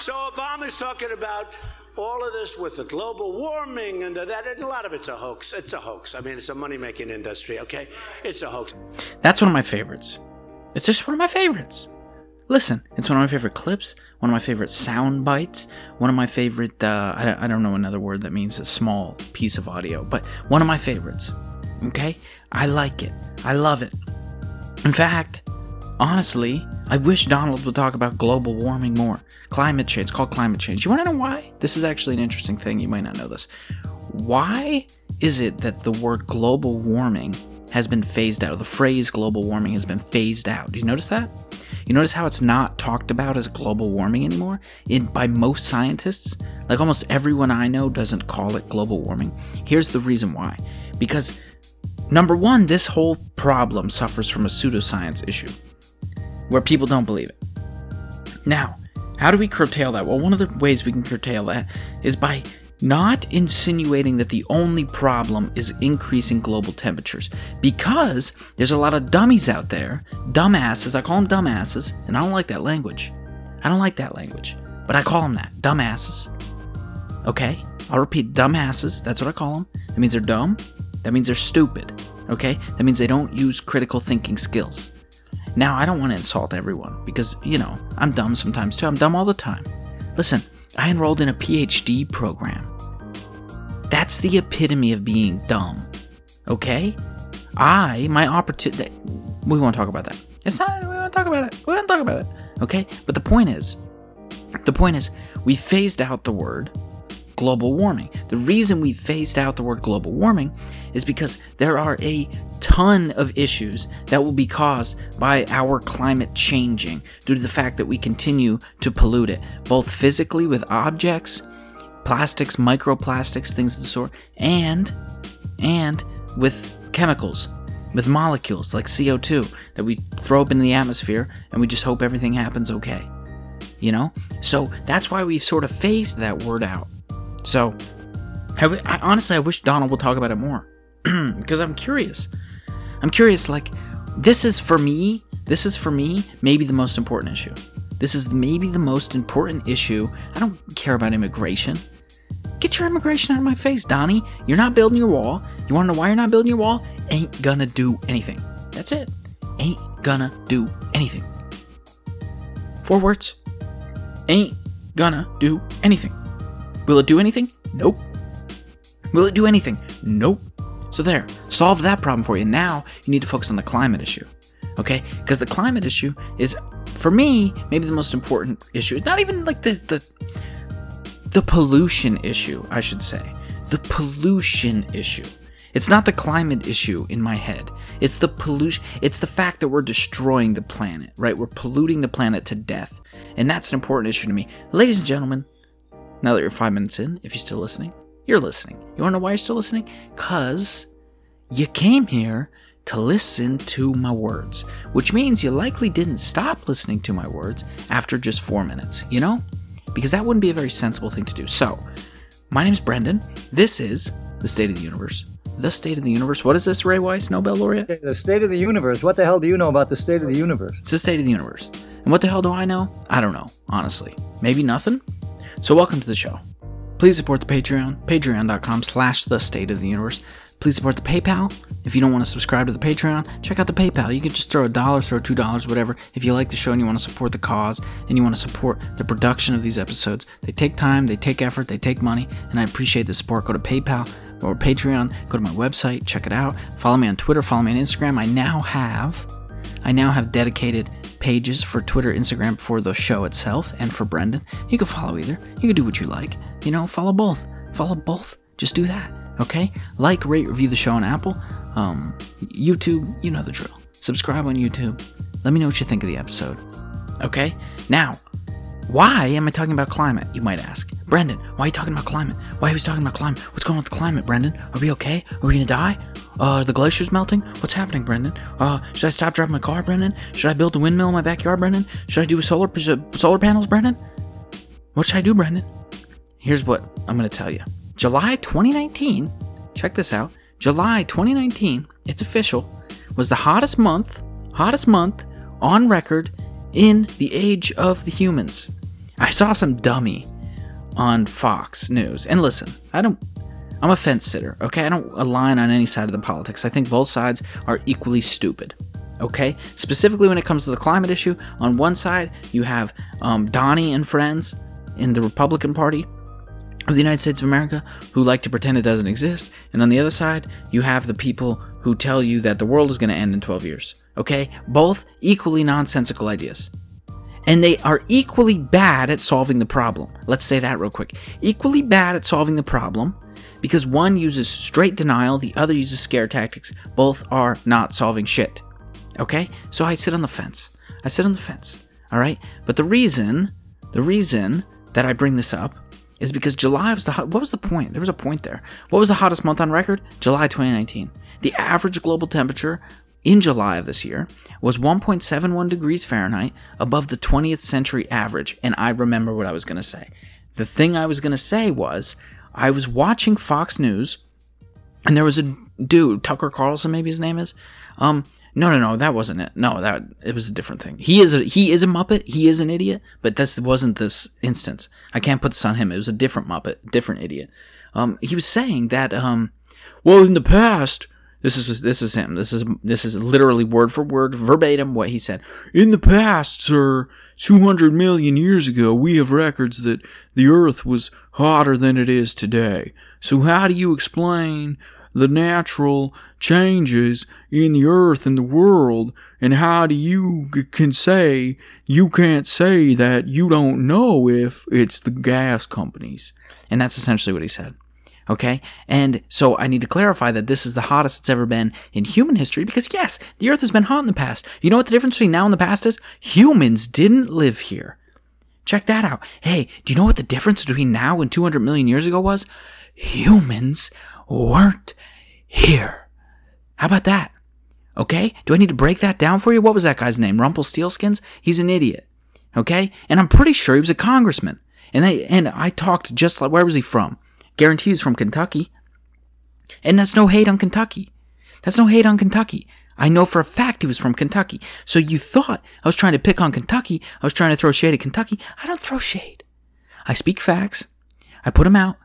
So Obama's talking about all of this with the global warming and that, and a lot of it's a hoax. It's a hoax. I mean, it's a money making industry, okay? It's a hoax. That's one of my favorites. It's just one of my favorites. Listen, it's one of my favorite clips, one of my favorite sound bites, one of my favorite, uh, I, don't, I don't know another word that means a small piece of audio, but one of my favorites. Okay? I like it. I love it. In fact, honestly, I wish Donald would talk about global warming more. Climate change. It's called climate change. You want to know why? This is actually an interesting thing. You might not know this. Why is it that the word global warming has been phased out? The phrase global warming has been phased out. Do you notice that? You notice how it's not talked about as global warming anymore? In by most scientists, like almost everyone I know doesn't call it global warming. Here's the reason why. Because number 1, this whole problem suffers from a pseudoscience issue where people don't believe it. Now, how do we curtail that? Well, one of the ways we can curtail that is by not insinuating that the only problem is increasing global temperatures because there's a lot of dummies out there, dumbasses. I call them dumbasses, and I don't like that language. I don't like that language, but I call them that dumbasses. Okay? I'll repeat dumbasses. That's what I call them. That means they're dumb. That means they're stupid. Okay? That means they don't use critical thinking skills. Now, I don't want to insult everyone because, you know, I'm dumb sometimes too. I'm dumb all the time. Listen, I enrolled in a PhD program. That's the epitome of being dumb. Okay? I, my opportunity. We won't talk about that. It's not, we won't talk about it. We won't talk about it. Okay? But the point is, the point is, we phased out the word global warming. The reason we phased out the word global warming is because there are a ton of issues that will be caused by our climate changing due to the fact that we continue to pollute it, both physically with objects, plastics, microplastics, things of the sort, and and with chemicals, with molecules like CO2 that we throw up in the atmosphere and we just hope everything happens okay. You know? So that's why we've sort of phased that word out. So, honestly, I wish Donald would talk about it more because I'm curious. I'm curious, like, this is for me, this is for me, maybe the most important issue. This is maybe the most important issue. I don't care about immigration. Get your immigration out of my face, Donnie. You're not building your wall. You want to know why you're not building your wall? Ain't gonna do anything. That's it. Ain't gonna do anything. Four words. Ain't gonna do anything. Will it do anything? Nope. Will it do anything? Nope. So there, solve that problem for you. Now you need to focus on the climate issue. Okay? Because the climate issue is for me maybe the most important issue. It's not even like the the the pollution issue, I should say. The pollution issue. It's not the climate issue in my head. It's the pollution. It's the fact that we're destroying the planet, right? We're polluting the planet to death. And that's an important issue to me. Ladies and gentlemen, now that you're five minutes in, if you're still listening, you're listening. You wanna know why you're still listening? Because you came here to listen to my words, which means you likely didn't stop listening to my words after just four minutes, you know? Because that wouldn't be a very sensible thing to do. So, my name's Brendan. This is The State of the Universe. The State of the Universe. What is this, Ray Weiss, Nobel laureate? The State of the Universe. What the hell do you know about the State of the Universe? It's the State of the Universe. And what the hell do I know? I don't know, honestly. Maybe nothing? So welcome to the show. Please support the Patreon, patreon.com slash the state of the universe. Please support the PayPal. If you don't want to subscribe to the Patreon, check out the PayPal. You can just throw a dollar, throw two dollars, whatever. If you like the show and you want to support the cause and you want to support the production of these episodes, they take time, they take effort, they take money, and I appreciate the support. Go to PayPal or Patreon, go to my website, check it out. Follow me on Twitter, follow me on Instagram. I now have I now have dedicated pages for Twitter, Instagram for the show itself and for Brendan. You can follow either. You can do what you like. You know, follow both. Follow both. Just do that. Okay? Like, rate, review the show on Apple, um, YouTube. You know the drill. Subscribe on YouTube. Let me know what you think of the episode. Okay? Now, why am I talking about climate? You might ask. Brendan, why are you talking about climate? Why are we talking about climate? What's going on with the climate, Brendan? Are we okay? Are we gonna die? Uh, the glaciers melting? What's happening, Brendan? Uh, should I stop driving my car, Brendan? Should I build a windmill in my backyard, Brendan? Should I do solar solar panels, Brendan? What should I do, Brendan? Here's what I'm gonna tell you. July 2019. Check this out. July 2019. It's official. Was the hottest month, hottest month on record in the age of the humans. I saw some dummy on Fox News. And listen, I don't I'm a fence sitter, okay? I don't align on any side of the politics. I think both sides are equally stupid, okay? Specifically when it comes to the climate issue, on one side, you have um, Donnie and friends in the Republican Party of the United States of America who like to pretend it doesn't exist. And on the other side, you have the people who tell you that the world is going to end in 12 years, okay? Both equally nonsensical ideas. And they are equally bad at solving the problem. Let's say that real quick. Equally bad at solving the problem because one uses straight denial, the other uses scare tactics. Both are not solving shit. Okay? So I sit on the fence. I sit on the fence. All right? But the reason, the reason that I bring this up is because July was the hot, what was the point? There was a point there. What was the hottest month on record? July 2019. The average global temperature in July of this year was 1.71 degrees Fahrenheit above the 20th century average. And I remember what I was going to say. The thing I was going to say was I was watching Fox News, and there was a dude, Tucker Carlson, maybe his name is. Um, no, no, no, that wasn't it. No, that it was a different thing. He is a he is a muppet. He is an idiot, but this wasn't this instance. I can't put this on him. It was a different muppet, different idiot. Um, he was saying that um, well, in the past, this is this is him. This is this is literally word for word, verbatim what he said. In the past, sir, 200 million years ago, we have records that the Earth was hotter than it is today. So how do you explain the natural changes in the Earth and the world? And how do you can say you can't say that you don't know if it's the gas companies? And that's essentially what he said. Okay? And so I need to clarify that this is the hottest it's ever been in human history because, yes, the Earth has been hot in the past. You know what the difference between now and the past is? Humans didn't live here. Check that out. Hey, do you know what the difference between now and 200 million years ago was? Humans weren't here. How about that? Okay? Do I need to break that down for you? What was that guy's name? Rumpelstiltskins? He's an idiot. Okay? And I'm pretty sure he was a congressman. And they and I talked just like where was he from? Guarantee he's from Kentucky. And that's no hate on Kentucky. That's no hate on Kentucky. I know for a fact he was from Kentucky. So you thought I was trying to pick on Kentucky. I was trying to throw shade at Kentucky. I don't throw shade. I speak facts. I put them out.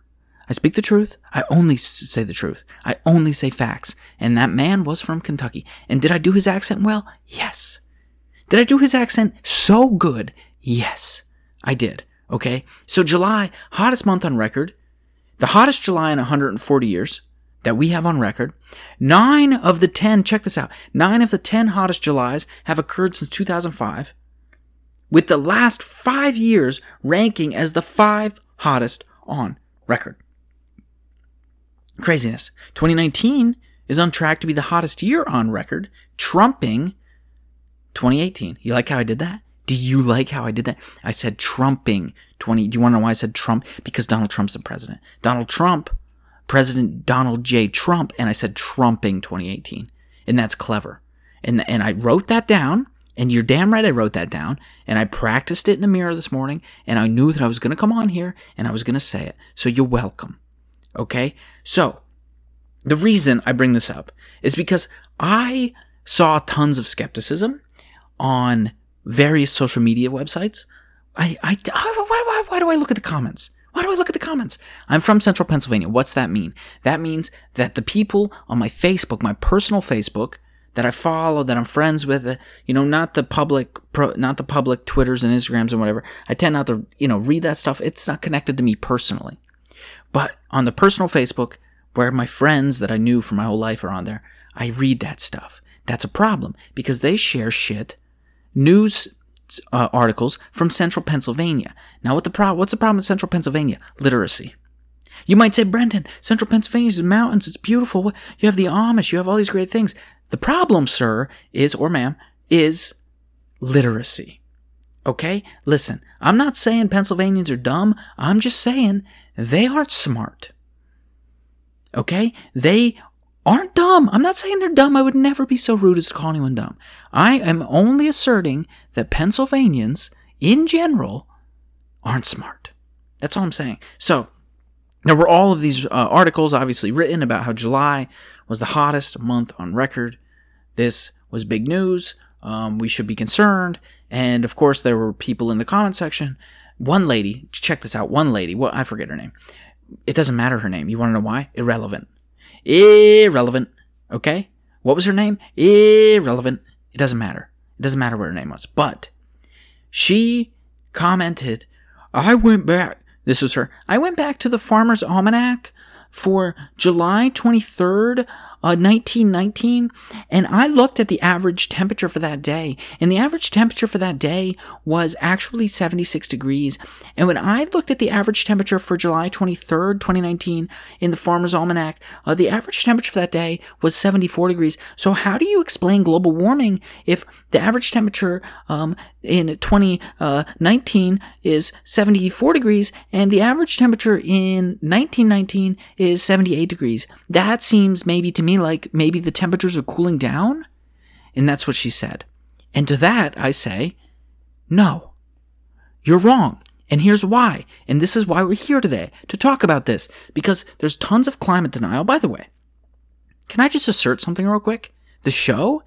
I speak the truth. I only say the truth. I only say facts. And that man was from Kentucky. And did I do his accent well? Yes. Did I do his accent so good? Yes, I did. Okay. So July, hottest month on record the hottest July in 140 years that we have on record. Nine of the 10, check this out, nine of the 10 hottest Julys have occurred since 2005, with the last five years ranking as the five hottest on record. Craziness. 2019 is on track to be the hottest year on record, trumping 2018. You like how I did that? Do you like how I did that? I said trumping 20. Do you want to know why I said Trump? Because Donald Trump's the president. Donald Trump, President Donald J. Trump, and I said trumping 2018. And that's clever. And, and I wrote that down, and you're damn right I wrote that down, and I practiced it in the mirror this morning, and I knew that I was going to come on here, and I was going to say it. So you're welcome. Okay? So, the reason I bring this up is because I saw tons of skepticism on various social media websites. I, I, why, why, why do I look at the comments? Why do I look at the comments? I'm from central Pennsylvania. What's that mean? That means that the people on my Facebook, my personal Facebook, that I follow, that I'm friends with, uh, you know, not the public, pro, not the public Twitters and Instagrams and whatever. I tend not to, you know, read that stuff. It's not connected to me personally. But on the personal Facebook, where my friends that I knew for my whole life are on there, I read that stuff. That's a problem because they share shit news uh, articles from central Pennsylvania. Now, what the pro- what's the problem with central Pennsylvania? Literacy. You might say, Brendan, central Pennsylvania is mountains, it's beautiful. You have the Amish, you have all these great things. The problem, sir, is, or ma'am, is literacy. Okay? Listen, I'm not saying Pennsylvanians are dumb. I'm just saying they aren't smart. Okay? They aren't dumb. I'm not saying they're dumb. I would never be so rude as to call anyone dumb. I am only asserting that Pennsylvanians, in general, aren't smart. That's all I'm saying. So, there were all of these uh, articles obviously written about how July was the hottest month on record. This was big news. Um, we should be concerned. And of course, there were people in the comment section one lady, check this out. One lady, well, I forget her name. It doesn't matter her name. You want to know why? Irrelevant. Irrelevant. Okay? What was her name? Irrelevant. It doesn't matter. It doesn't matter what her name was. But she commented, I went back. This was her. I went back to the Farmer's Almanac for July 23rd, uh, 1919, and I looked at the average temperature for that day, and the average temperature for that day was actually 76 degrees. And when I looked at the average temperature for July 23rd, 2019, in the Farmer's Almanac, uh, the average temperature for that day was 74 degrees. So how do you explain global warming if the average temperature um, in 2019 is 74 degrees and the average temperature in 1919 is 78 degrees? That seems maybe to me like maybe the temperatures are cooling down? And that's what she said. And to that, I say, no, you're wrong. And here's why. And this is why we're here today to talk about this because there's tons of climate denial. By the way, can I just assert something real quick? The show,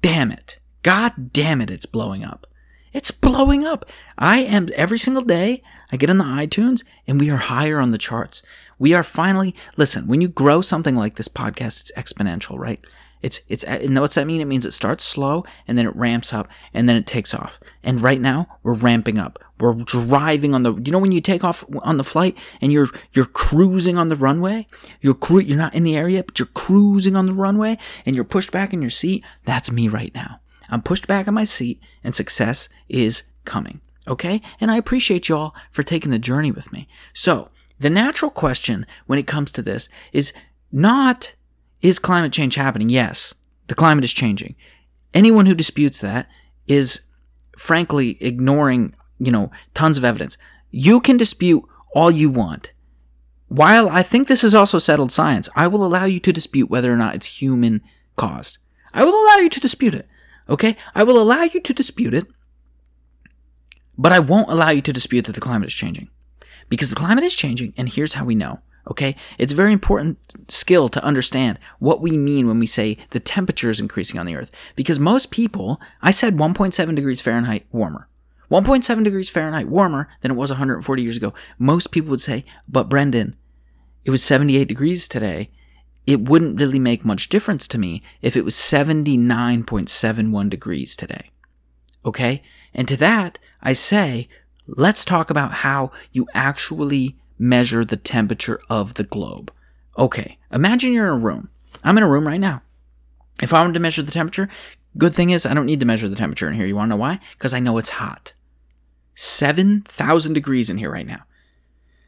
damn it. God damn it, it's blowing up. It's blowing up. I am every single day, I get on the iTunes and we are higher on the charts. We are finally, listen, when you grow something like this podcast, it's exponential, right? It's, it's, and what's that mean? It means it starts slow and then it ramps up and then it takes off. And right now we're ramping up. We're driving on the, you know, when you take off on the flight and you're, you're cruising on the runway, you're cru- you're not in the area, but you're cruising on the runway and you're pushed back in your seat. That's me right now. I'm pushed back in my seat and success is coming. Okay. And I appreciate y'all for taking the journey with me. So the natural question when it comes to this is not, is climate change happening? Yes, the climate is changing. Anyone who disputes that is frankly ignoring, you know, tons of evidence. You can dispute all you want. While I think this is also settled science, I will allow you to dispute whether or not it's human caused. I will allow you to dispute it. Okay? I will allow you to dispute it, but I won't allow you to dispute that the climate is changing because the climate is changing, and here's how we know. Okay, it's a very important skill to understand what we mean when we say the temperature is increasing on the Earth. Because most people, I said 1.7 degrees Fahrenheit warmer. 1.7 degrees Fahrenheit warmer than it was 140 years ago. Most people would say, but Brendan, it was 78 degrees today. It wouldn't really make much difference to me if it was 79.71 degrees today. Okay? And to that, I say, let's talk about how you actually measure the temperature of the globe. Okay, imagine you're in a room. I'm in a room right now. If I wanted to measure the temperature, good thing is I don't need to measure the temperature in here. You want to know why? Because I know it's hot. 7,000 degrees in here right now.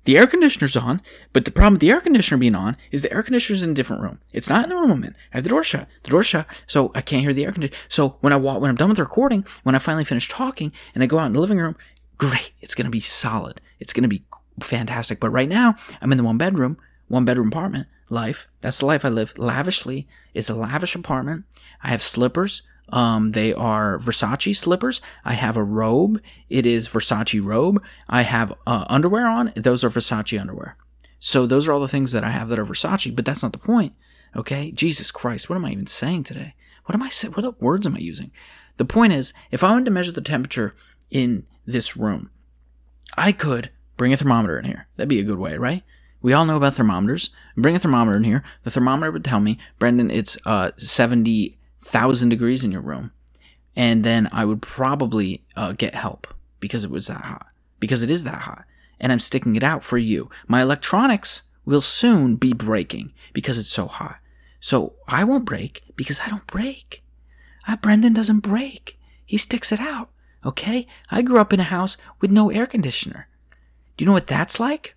The air conditioner's on, but the problem with the air conditioner being on is the air conditioner's in a different room. It's not in the room I'm in. I have the door shut. The door shut, so I can't hear the air conditioner. So when I walk, when I'm done with the recording, when I finally finish talking and I go out in the living room, great. It's going to be solid. It's going to be fantastic. But right now, I'm in the one bedroom, one bedroom apartment life. That's the life I live lavishly. It's a lavish apartment. I have slippers. Um, they are Versace slippers. I have a robe. It is Versace robe. I have uh, underwear on. Those are Versace underwear. So those are all the things that I have that are Versace. But that's not the point. Okay, Jesus Christ, what am I even saying today? What am I saying? What words am I using? The point is, if I wanted to measure the temperature in this room. I could bring a thermometer in here. That'd be a good way, right? We all know about thermometers. Bring a thermometer in here. The thermometer would tell me, Brendan, it's uh, 70,000 degrees in your room. And then I would probably uh, get help because it was that hot. Because it is that hot. And I'm sticking it out for you. My electronics will soon be breaking because it's so hot. So I won't break because I don't break. Uh, Brendan doesn't break. He sticks it out. Okay? I grew up in a house with no air conditioner. Do you know what that's like?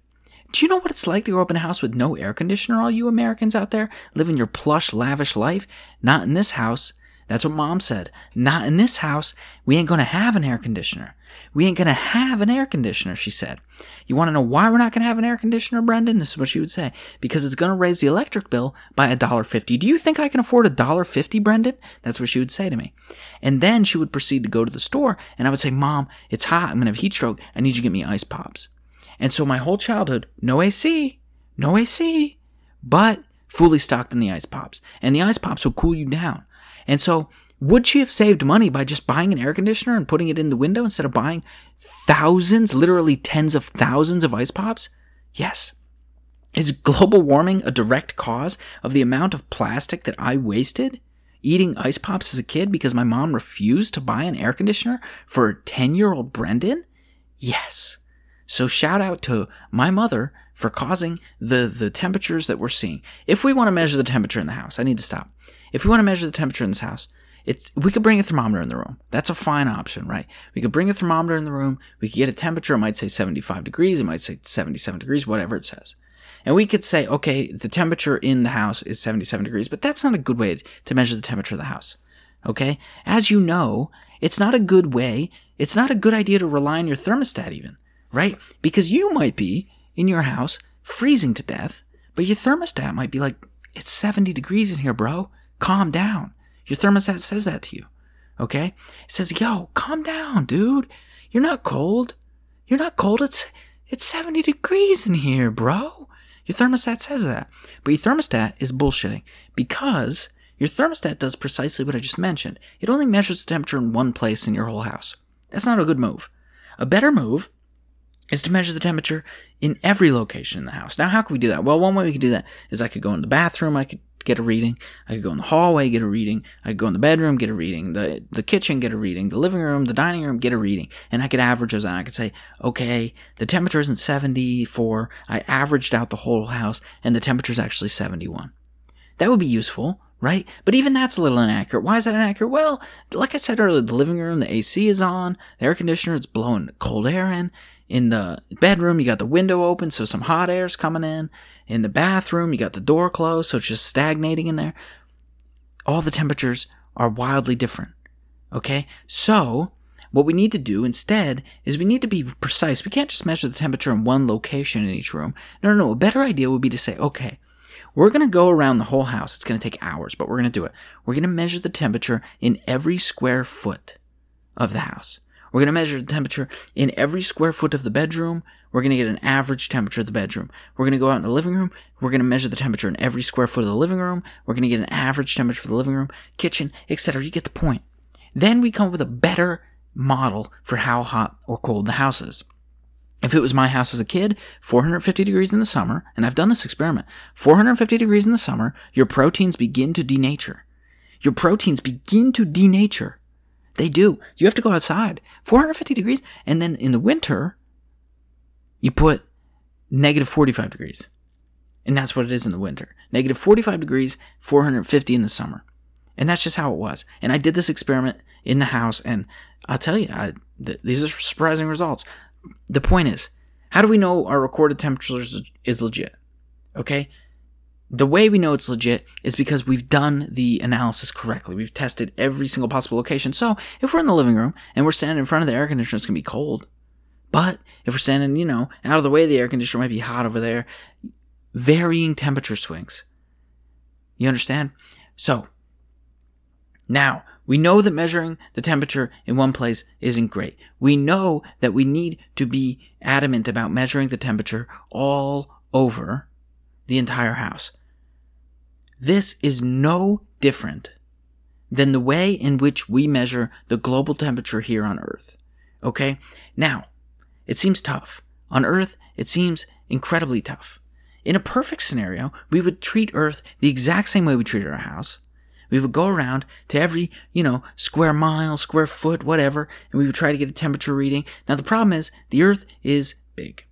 Do you know what it's like to grow up in a house with no air conditioner, all you Americans out there, living your plush, lavish life? Not in this house. That's what mom said. Not in this house. We ain't gonna have an air conditioner. We ain't gonna have an air conditioner, she said. You wanna know why we're not gonna have an air conditioner, Brendan? This is what she would say. Because it's gonna raise the electric bill by a dollar fifty. Do you think I can afford a dollar fifty, Brendan? That's what she would say to me. And then she would proceed to go to the store, and I would say, Mom, it's hot. I'm gonna have heat stroke. I need you to get me ice pops. And so my whole childhood, no AC, no AC, but fully stocked in the ice pops. And the ice pops will cool you down. And so Would she have saved money by just buying an air conditioner and putting it in the window instead of buying thousands, literally tens of thousands of ice pops? Yes. Is global warming a direct cause of the amount of plastic that I wasted eating ice pops as a kid because my mom refused to buy an air conditioner for 10 year old Brendan? Yes. So shout out to my mother for causing the, the temperatures that we're seeing. If we want to measure the temperature in the house, I need to stop. If we want to measure the temperature in this house, it's, we could bring a thermometer in the room. That's a fine option, right? We could bring a thermometer in the room. We could get a temperature. It might say 75 degrees. It might say 77 degrees, whatever it says. And we could say, okay, the temperature in the house is 77 degrees, but that's not a good way to measure the temperature of the house. Okay? As you know, it's not a good way, it's not a good idea to rely on your thermostat even, right? Because you might be in your house freezing to death, but your thermostat might be like, it's 70 degrees in here, bro. Calm down. Your thermostat says that to you. Okay? It says, yo, calm down, dude. You're not cold. You're not cold. It's, it's 70 degrees in here, bro. Your thermostat says that. But your thermostat is bullshitting because your thermostat does precisely what I just mentioned. It only measures the temperature in one place in your whole house. That's not a good move. A better move is to measure the temperature in every location in the house. Now, how can we do that? Well, one way we could do that is I could go in the bathroom, I could get a reading. I could go in the hallway, get a reading. I could go in the bedroom, get a reading. The the kitchen, get a reading. The living room, the dining room, get a reading. And I could average those out. I could say, okay, the temperature isn't 74. I averaged out the whole house, and the temperature is actually 71. That would be useful, right? But even that's a little inaccurate. Why is that inaccurate? Well, like I said earlier, the living room, the AC is on, the air conditioner is blowing cold air in. In the bedroom, you got the window open, so some hot air's coming in. In the bathroom, you got the door closed, so it's just stagnating in there. All the temperatures are wildly different. Okay? So, what we need to do instead is we need to be precise. We can't just measure the temperature in one location in each room. No, no, no. A better idea would be to say, okay, we're going to go around the whole house. It's going to take hours, but we're going to do it. We're going to measure the temperature in every square foot of the house. We're going to measure the temperature in every square foot of the bedroom. We're going to get an average temperature of the bedroom. We're going to go out in the living room. We're going to measure the temperature in every square foot of the living room. We're going to get an average temperature for the living room, kitchen, etc. You get the point. Then we come up with a better model for how hot or cold the house is. If it was my house as a kid, 450 degrees in the summer, and I've done this experiment, 450 degrees in the summer, your proteins begin to denature. Your proteins begin to denature. They do. You have to go outside. 450 degrees. And then in the winter, you put negative 45 degrees. And that's what it is in the winter. Negative 45 degrees, 450 in the summer. And that's just how it was. And I did this experiment in the house, and I'll tell you, I, th- these are surprising results. The point is, how do we know our recorded temperature is, is legit? Okay? The way we know it's legit is because we've done the analysis correctly. We've tested every single possible location. So if we're in the living room and we're standing in front of the air conditioner, it's going to be cold. But if we're standing, you know, out of the way, the air conditioner might be hot over there. Varying temperature swings. You understand? So, now, we know that measuring the temperature in one place isn't great. We know that we need to be adamant about measuring the temperature all over the entire house. This is no different than the way in which we measure the global temperature here on Earth. Okay? Now, it seems tough. On Earth, it seems incredibly tough. In a perfect scenario, we would treat Earth the exact same way we treated our house. We would go around to every, you know, square mile, square foot, whatever, and we would try to get a temperature reading. Now, the problem is the Earth is big.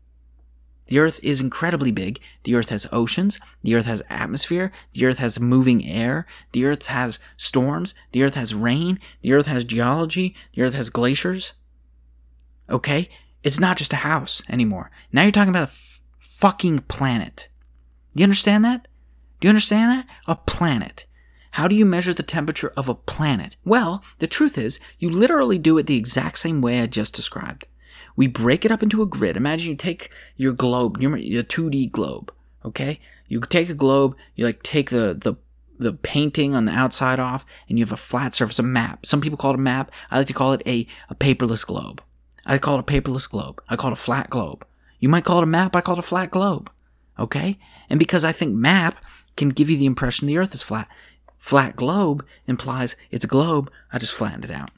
The Earth is incredibly big. The Earth has oceans. The Earth has atmosphere. The Earth has moving air. The Earth has storms. The Earth has rain. The Earth has geology. The Earth has glaciers. Okay? It's not just a house anymore. Now you're talking about a f- fucking planet. Do you understand that? Do you understand that? A planet. How do you measure the temperature of a planet? Well, the truth is, you literally do it the exact same way I just described. We break it up into a grid. Imagine you take your globe, your, your 2D globe, okay? You take a globe, you like take the, the, the painting on the outside off, and you have a flat surface, a map. Some people call it a map. I like to call it a, a paperless globe. I call it a paperless globe. I call it a flat globe. You might call it a map, I call it a flat globe. Okay? And because I think map can give you the impression the earth is flat. flat globe implies it's a globe. I just flattened it out.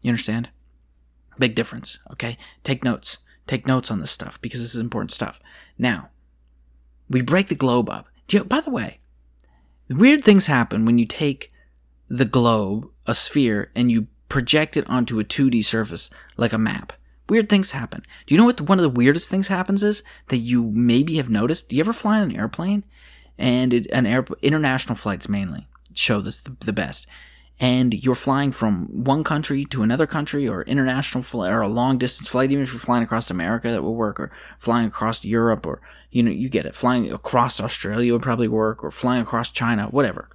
You understand? Big difference, okay? Take notes. Take notes on this stuff because this is important stuff. Now, we break the globe up. You, by the way, weird things happen when you take the globe, a sphere, and you project it onto a 2D surface like a map. Weird things happen. Do you know what one of the weirdest things happens is that you maybe have noticed? Do you ever fly on an airplane? And it, an air, international flights mainly show this the, the best and you're flying from one country to another country or international flight or a long distance flight, even if you're flying across America, that will work, or flying across Europe, or you know, you get it. Flying across Australia would probably work, or flying across China, whatever.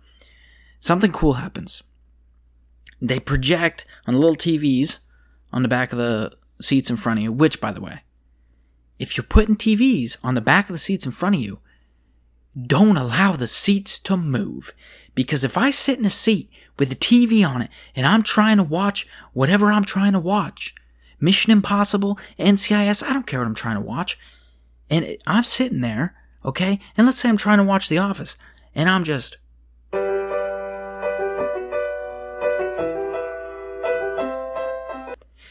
Something cool happens. They project on little TVs on the back of the seats in front of you, which, by the way, if you're putting TVs on the back of the seats in front of you, don't allow the seats to move. Because if I sit in a seat with a TV on it and I'm trying to watch whatever I'm trying to watch, Mission Impossible, NCIS, I don't care what I'm trying to watch, and I'm sitting there, okay, and let's say I'm trying to watch The Office, and I'm just.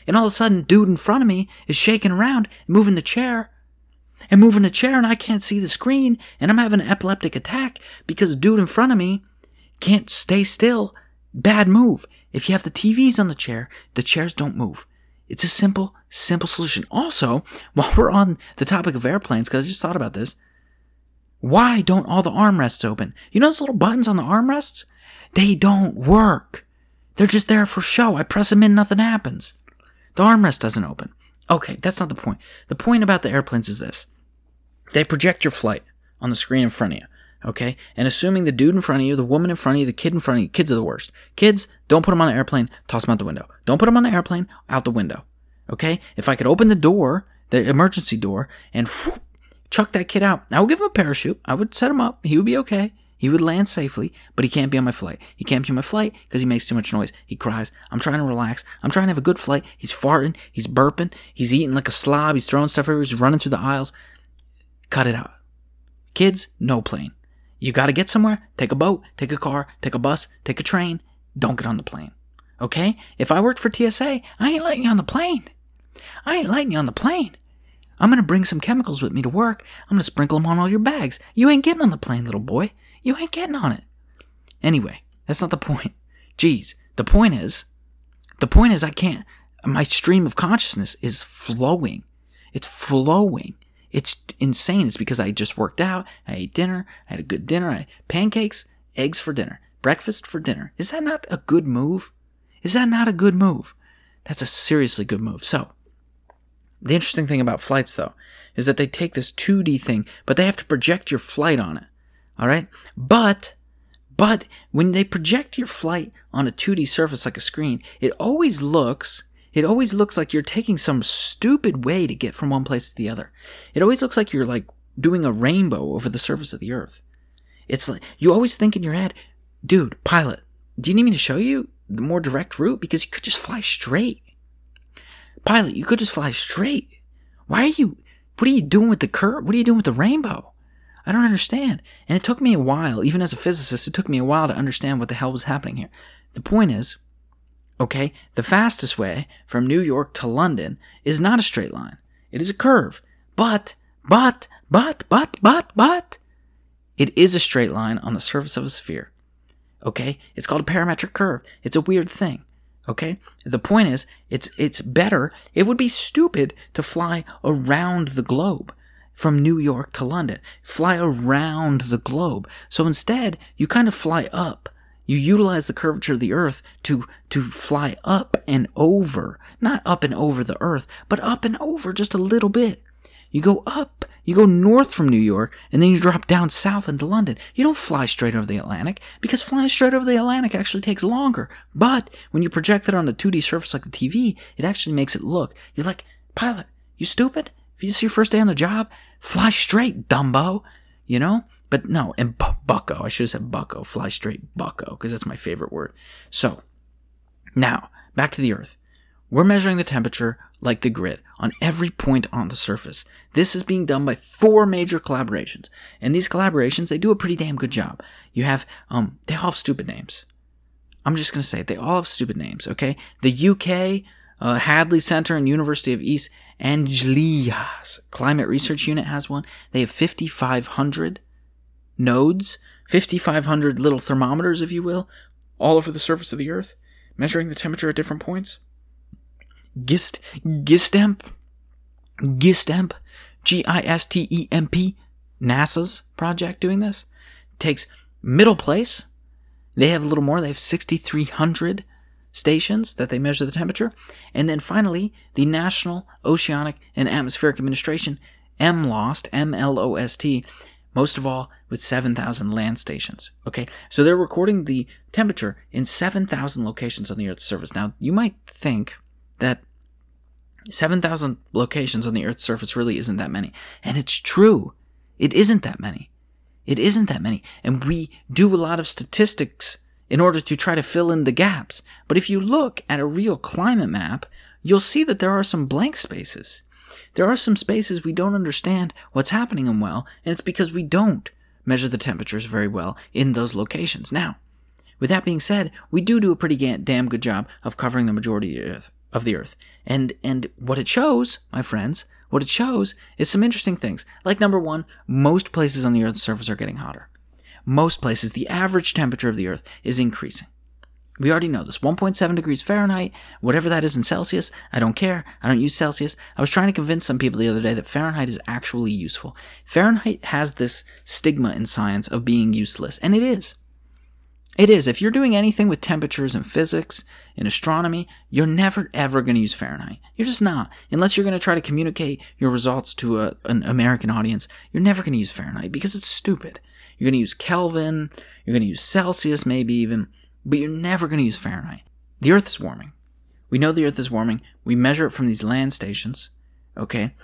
And all of a sudden, dude in front of me is shaking around, moving the chair, and moving the chair, and I can't see the screen, and I'm having an epileptic attack because dude in front of me can't stay still. Bad move. If you have the TVs on the chair, the chairs don't move. It's a simple, simple solution. Also, while we're on the topic of airplanes, because I just thought about this, why don't all the armrests open? You know those little buttons on the armrests? They don't work. They're just there for show. I press them in, nothing happens. The armrest doesn't open. Okay, that's not the point. The point about the airplanes is this they project your flight on the screen in front of you. Okay? And assuming the dude in front of you, the woman in front of you, the kid in front of you, kids are the worst. Kids, don't put them on an airplane, toss them out the window. Don't put them on an airplane, out the window. Okay? If I could open the door, the emergency door, and whoop, chuck that kid out, I would give him a parachute. I would set him up. He would be okay. He would land safely, but he can't be on my flight. He can't be on my flight because he makes too much noise. He cries. I'm trying to relax. I'm trying to have a good flight. He's farting. He's burping. He's eating like a slob. He's throwing stuff everywhere. He's running through the aisles. Cut it out. Kids, no plane. You got to get somewhere. Take a boat, take a car, take a bus, take a train. Don't get on the plane. Okay? If I worked for TSA, I ain't letting you on the plane. I ain't letting you on the plane. I'm going to bring some chemicals with me to work. I'm going to sprinkle them on all your bags. You ain't getting on the plane, little boy. You ain't getting on it. Anyway, that's not the point. Jeez, the point is, the point is I can't, my stream of consciousness is flowing. It's flowing. It's insane. It's because I just worked out. I ate dinner. I had a good dinner. I pancakes, eggs for dinner, breakfast for dinner. Is that not a good move? Is that not a good move? That's a seriously good move. So, the interesting thing about flights, though, is that they take this 2D thing, but they have to project your flight on it. All right? But, but when they project your flight on a 2D surface like a screen, it always looks it always looks like you're taking some stupid way to get from one place to the other. It always looks like you're like doing a rainbow over the surface of the earth. It's like you always think in your head, dude, pilot, do you need me to show you the more direct route? Because you could just fly straight. Pilot, you could just fly straight. Why are you, what are you doing with the curve? What are you doing with the rainbow? I don't understand. And it took me a while, even as a physicist, it took me a while to understand what the hell was happening here. The point is, Okay, the fastest way from New York to London is not a straight line. It is a curve. But, but, but, but, but, but, it is a straight line on the surface of a sphere. Okay, it's called a parametric curve. It's a weird thing. Okay, the point is, it's it's better. It would be stupid to fly around the globe from New York to London. Fly around the globe. So instead, you kind of fly up you utilize the curvature of the earth to, to fly up and over, not up and over the earth, but up and over just a little bit. You go up, you go north from New York, and then you drop down south into London. You don't fly straight over the Atlantic, because flying straight over the Atlantic actually takes longer. But when you project it on a 2D surface like the TV, it actually makes it look. You're like, pilot, you stupid? If this is your first day on the job, fly straight, Dumbo. You know? But no, and bu- bucko. I should have said bucko. Fly straight bucko, because that's my favorite word. So, now, back to the Earth. We're measuring the temperature like the grid on every point on the surface. This is being done by four major collaborations. And these collaborations, they do a pretty damn good job. You have, um, they all have stupid names. I'm just to say. They all have stupid names, okay? The UK, uh, Hadley Center and University of East Anglia's Climate Research Unit has one. They have 5,500 nodes, 5,500 little thermometers, if you will, all over the surface of the Earth, measuring the temperature at different points. Gist, Gistemp, Gistemp, G I S T E M P, NASA's project doing this, takes middle place. They have a little more, they have 6,300 stations that they measure the temperature. And then finally, the National Oceanic and Atmospheric Administration, MLOST, M L O S T, most of all with 7,000 land stations. Okay, so they're recording the temperature in 7,000 locations on the Earth's surface. Now, you might think that 7,000 locations on the Earth's surface really isn't that many. And it's true. It isn't that many. It isn't that many. And we do a lot of statistics in order to try to fill in the gaps. But if you look at a real climate map, you'll see that there are some blank spaces. There are some spaces we don't understand what's happening in well, and it's because we don't measure the temperatures very well in those locations. Now, with that being said, we do do a pretty damn good job of covering the majority of the Earth. Of the earth. And and what it shows, my friends, what it shows is some interesting things. Like number 1, most places on the earth's surface are getting hotter. Most places the average temperature of the earth is increasing. We already know this. 1.7 degrees Fahrenheit, whatever that is in Celsius, I don't care. I don't use Celsius. I was trying to convince some people the other day that Fahrenheit is actually useful. Fahrenheit has this stigma in science of being useless, and it is. It is. If you're doing anything with temperatures in physics, in astronomy, you're never ever going to use Fahrenheit. You're just not. Unless you're going to try to communicate your results to a, an American audience, you're never going to use Fahrenheit because it's stupid. You're going to use Kelvin, you're going to use Celsius maybe even, but you're never going to use Fahrenheit. The Earth is warming. We know the Earth is warming. We measure it from these land stations. Okay?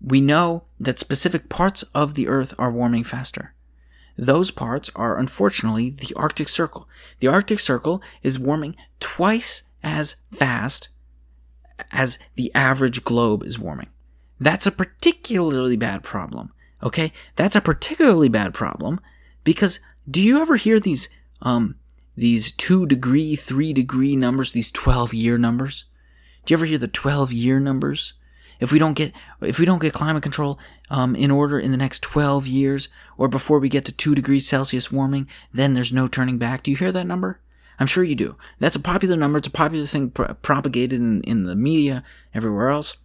We know that specific parts of the Earth are warming faster. Those parts are unfortunately the Arctic Circle. The Arctic Circle is warming twice as fast as the average globe is warming. That's a particularly bad problem. Okay? That's a particularly bad problem because do you ever hear these um these 2 degree, 3 degree numbers, these 12 year numbers? Do you ever hear the 12 year numbers? if we don't get if we don't get climate control um, in order in the next 12 years or before we get to 2 degrees celsius warming then there's no turning back. Do you hear that number? I'm sure you do. That's a popular number. It's a popular thing pro- propagated in, in the media everywhere else.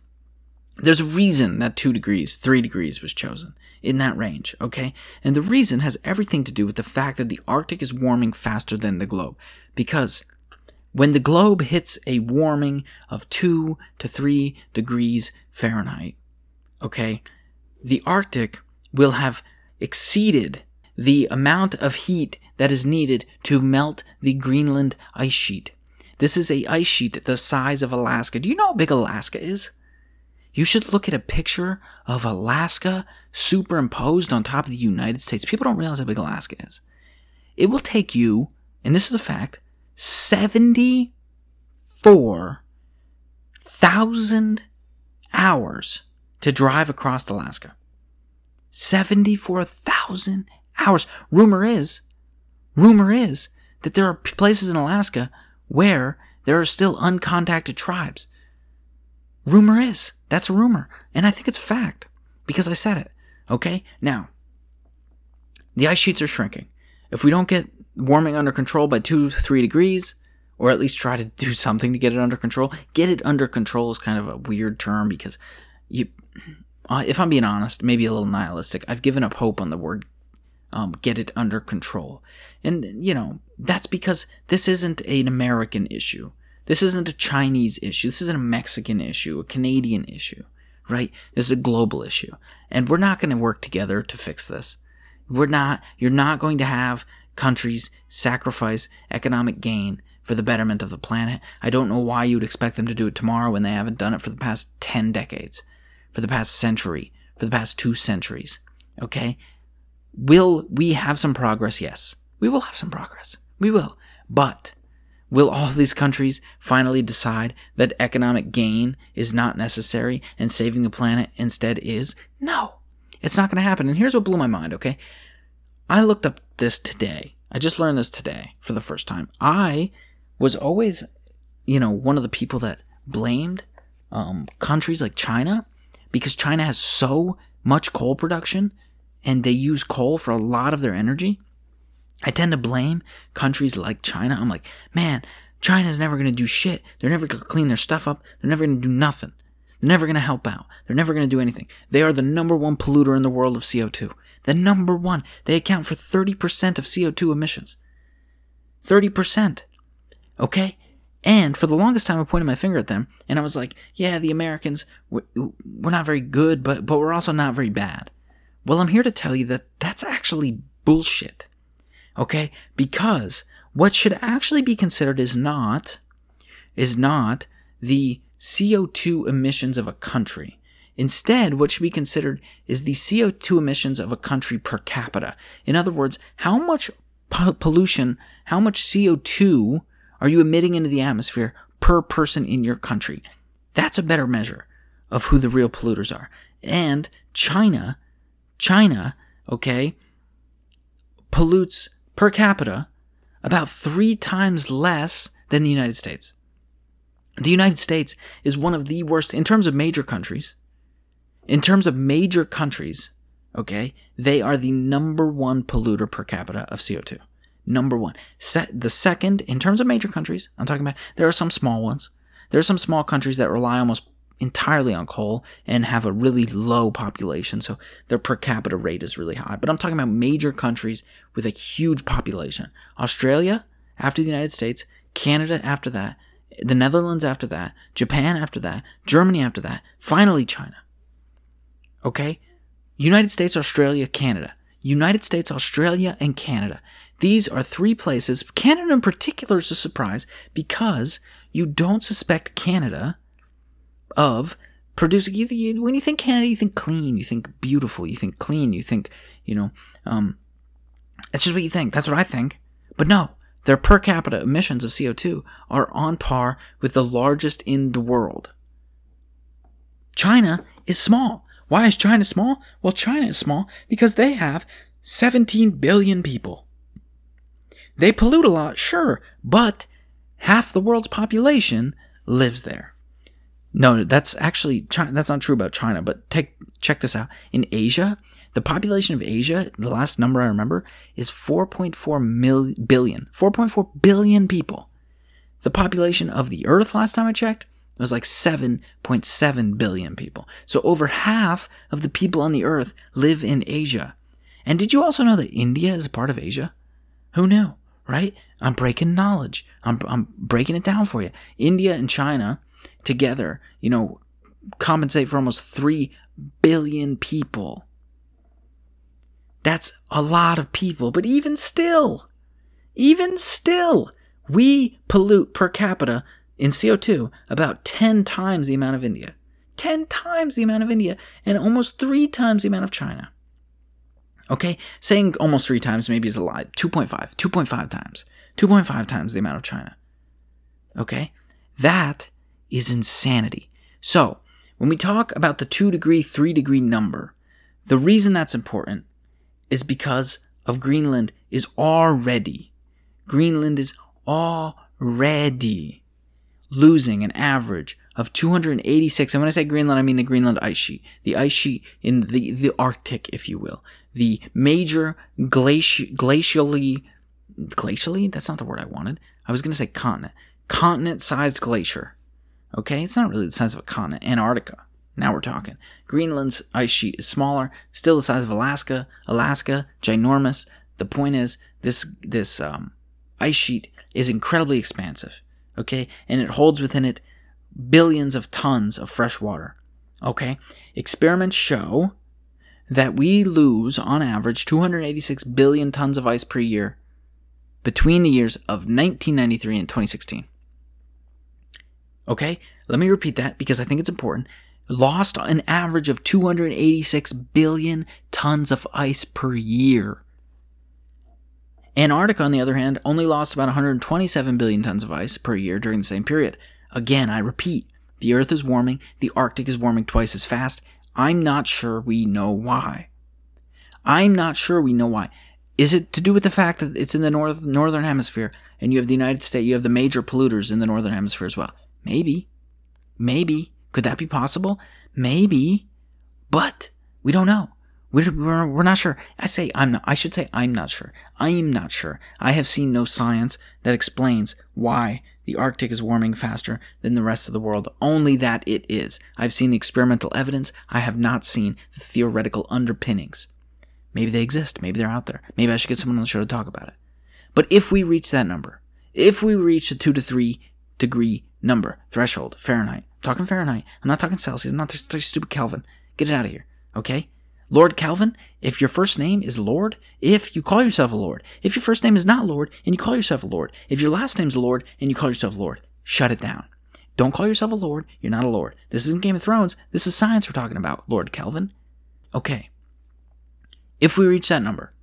There's a reason that 2 degrees 3 degrees was chosen in that range okay and the reason has everything to do with the fact that the arctic is warming faster than the globe because when the globe hits a warming of 2 to 3 degrees Fahrenheit, okay, the Arctic will have exceeded the amount of heat that is needed to melt the Greenland ice sheet. This is a ice sheet the size of Alaska. Do you know how big Alaska is? You should look at a picture of Alaska superimposed on top of the United States. People don't realize how big Alaska is. It will take you, and this is a fact, 74,000 hours to drive across Alaska. 74,000 hours. Rumor is, rumor is that there are places in Alaska where there are still uncontacted tribes. Rumor is. That's a rumor. And I think it's a fact because I said it. Okay? Now, the ice sheets are shrinking. If we don't get warming under control by two, three degrees, or at least try to do something to get it under control. Get it under control is kind of a weird term because you, uh, if I'm being honest, maybe a little nihilistic, I've given up hope on the word um, get it under control. And, you know, that's because this isn't an American issue. This isn't a Chinese issue. This isn't a Mexican issue, a Canadian issue, right? This is a global issue. And we're not going to work together to fix this. We're not, you're not going to have countries sacrifice economic gain for the betterment of the planet. I don't know why you'd expect them to do it tomorrow when they haven't done it for the past 10 decades, for the past century, for the past two centuries. Okay? Will we have some progress? Yes. We will have some progress. We will. But Will all these countries finally decide that economic gain is not necessary and saving the planet instead is? No, it's not going to happen. And here's what blew my mind, okay? I looked up this today. I just learned this today for the first time. I was always, you know, one of the people that blamed um, countries like China because China has so much coal production and they use coal for a lot of their energy. I tend to blame countries like China. I'm like, man, China's never going to do shit. They're never going to clean their stuff up. They're never going to do nothing. They're never going to help out. They're never going to do anything. They are the number one polluter in the world of CO2. The number one. They account for 30% of CO2 emissions. 30%. Okay? And for the longest time, I pointed my finger at them, and I was like, yeah, the Americans, we're, not very good, but, but we're also not very bad. Well, I'm here to tell you that that's actually bullshit. Okay? Because what should actually be considered is not, is not the CO2 emissions of a country. Instead, what should be considered is the CO2 emissions of a country per capita. In other words, how much pollution, how much CO2 are you emitting into the atmosphere per person in your country? That's a better measure of who the real polluters are. And China, China, okay, pollutes per capita about three times less than the United States. The United States is one of the worst in terms of major countries. In terms of major countries, okay, they are the number one polluter per capita of CO2. Number one. Set the second, in terms of major countries, I'm talking about, there are some small ones. There are some small countries that rely almost entirely on coal and have a really low population, so their per capita rate is really high. But I'm talking about major countries with a huge population. Australia, after the United States, Canada after that, the Netherlands after that, Japan after that, Germany after that, finally China. Okay? United States, Australia, Canada. United States, Australia, and Canada. These are three places. Canada in particular is a surprise because you don't suspect Canada of producing. You, you, when you think Canada, you think clean, you think beautiful, you think clean, you think, you know, um, it's just what you think. That's what I think. But no, their per capita emissions of CO2 are on par with the largest in the world. China is small. Why is China small? Well, China is small because they have 17 billion people. They pollute a lot, sure, but half the world's population lives there. No, that's actually China, that's not true about China. But take check this out. In Asia, the population of Asia, the last number I remember, is 4.4 mil, billion. 4.4 billion people. The population of the Earth, last time I checked, was like 7.7 billion people. So over half of the people on the Earth live in Asia. And did you also know that India is a part of Asia? Who knew? Right? I'm breaking knowledge. I'm, I'm breaking it down for you. India and China together, you know, compensate for almost 3 billion people. That's a lot of people, but even still, even still, we pollute per capita in CO2 about 10 times the amount of India. 10 times the amount of India and almost 3 times the amount of China. Okay, saying almost 3 times maybe is a lie. 2.5, 2.5 times. 2.5 times the amount of China. Okay? That is insanity. So, when we talk about the 2 degree, 3 degree number, the reason that's important is because of Greenland is already, Greenland is already losing an average of 286. And when I say Greenland, I mean the Greenland ice sheet, the ice sheet in the, the Arctic, if you will, the major glaci- glacially, glacially? That's not the word I wanted. I was going to say continent. Continent sized glacier Okay, it's not really the size of a continent. Antarctica. Now we're talking. Greenland's ice sheet is smaller, still the size of Alaska. Alaska, ginormous. The point is, this this um, ice sheet is incredibly expansive. Okay, and it holds within it billions of tons of fresh water. Okay, experiments show that we lose on average 286 billion tons of ice per year between the years of 1993 and 2016. Okay? Let me repeat that because I think it's important. Lost an average of 286 billion tons of ice per year. Antarctica, on the other hand, only lost about 127 billion tons of ice per year during the same period. Again, I repeat, the Earth is warming, the Arctic is warming twice as fast. I'm not sure we know why. I'm not sure we know why. Is it to do with the fact that it's in the north northern hemisphere and you have the United States, you have the major polluters in the northern hemisphere as well? Maybe. Maybe. Could that be possible? Maybe. But we don't know. We're, we're, we're not sure. I say I'm not. I should say I'm not sure. I'm not sure. I have seen no science that explains why the Arctic is warming faster than the rest of the world. Only that it is. I've seen the experimental evidence. I have not seen the theoretical underpinnings. Maybe they exist. Maybe they're out there. Maybe I should get someone on the show to talk about it. But if we reach that number, if we reach the two to three degree number threshold Fahrenheit, I'm talking Fahrenheit. I'm not talking Celsius. I'm not stupid Kelvin. Get it out of here. Okay? Lord Kelvin, if your first name is Lord, if you call yourself a Lord, if your first name is not Lord and you call yourself a Lord, if your last name's Lord and you call yourself Lord, shut it down. Don't call yourself a Lord, you're not a Lord. This isn't Game of Thrones, this is science we're talking about, Lord Kelvin. Okay. If we reach that number,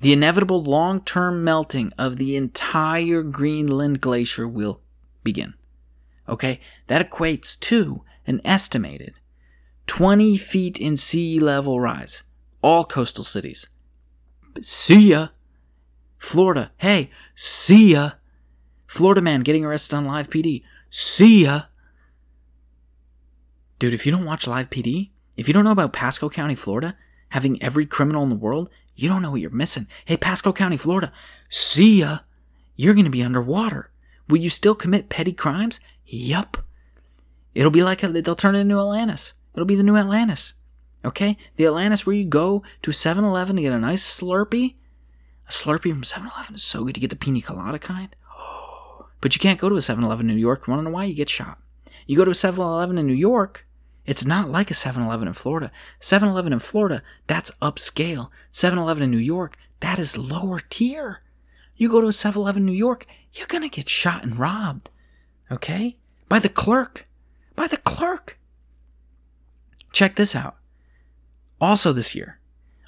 the inevitable long term melting of the entire Greenland glacier will begin. Okay? That equates to an estimated 20 feet in sea level rise. All coastal cities. See ya. Florida. Hey, see ya. Florida man getting arrested on live PD. See ya. Dude, if you don't watch live PD, if you don't know about Pasco County, Florida, having every criminal in the world, you don't know what you're missing. Hey, Pasco County, Florida, see ya. You're going to be underwater. Will you still commit petty crimes? Yup. It'll be like they'll turn it into Atlantis. It'll be the new Atlantis. Okay? The Atlantis where you go to 7 Eleven to get a nice Slurpee. A Slurpee from 7 Eleven is so good to get the pina colada kind. But you can't go to a 7 Eleven in New York. You want to know why? You get shot. You go to a 7 Eleven in New York, it's not like a 7 Eleven in Florida. 7 Eleven in Florida, that's upscale. 7 Eleven in New York, that is lower tier. You go to a 7 Eleven in New York, you're going to get shot and robbed. Okay? By the clerk. By the clerk. Check this out. Also this year,